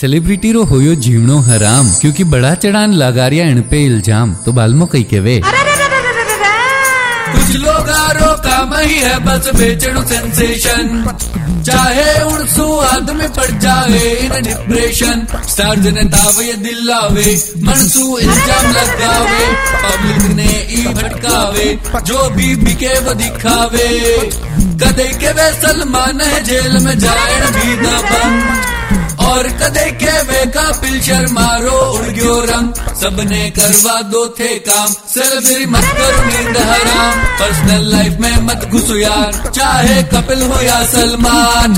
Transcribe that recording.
Celebrity रो होयो जीवनो हराम, क्योंकि बड़ा चढ़ान लगारिया इन पे इल्ज़ाम तो बालमो कई के वे कुछ लोग आरो काम ही है बस बेचणो सेंसेशन चाहे उड़सू आदमी पड़ जाए इन डिप्रेशन स्टार जने तावे दिल आवे मनसू इल्ज़ाम लगावे पब्लिक ने ई भटकावे जो भी बिके वो दिखावे कदे के वे सलमान है जेल में जाए भी ना बंद और मैं कपिल शर्मा रो उड़ गयो रंग। सबने करवा दो थे काम। सेल्फी मत करो नींद हराम। पर्सनल लाइफ में मत घुसो यार। चाहे कपिल हो या सलमान।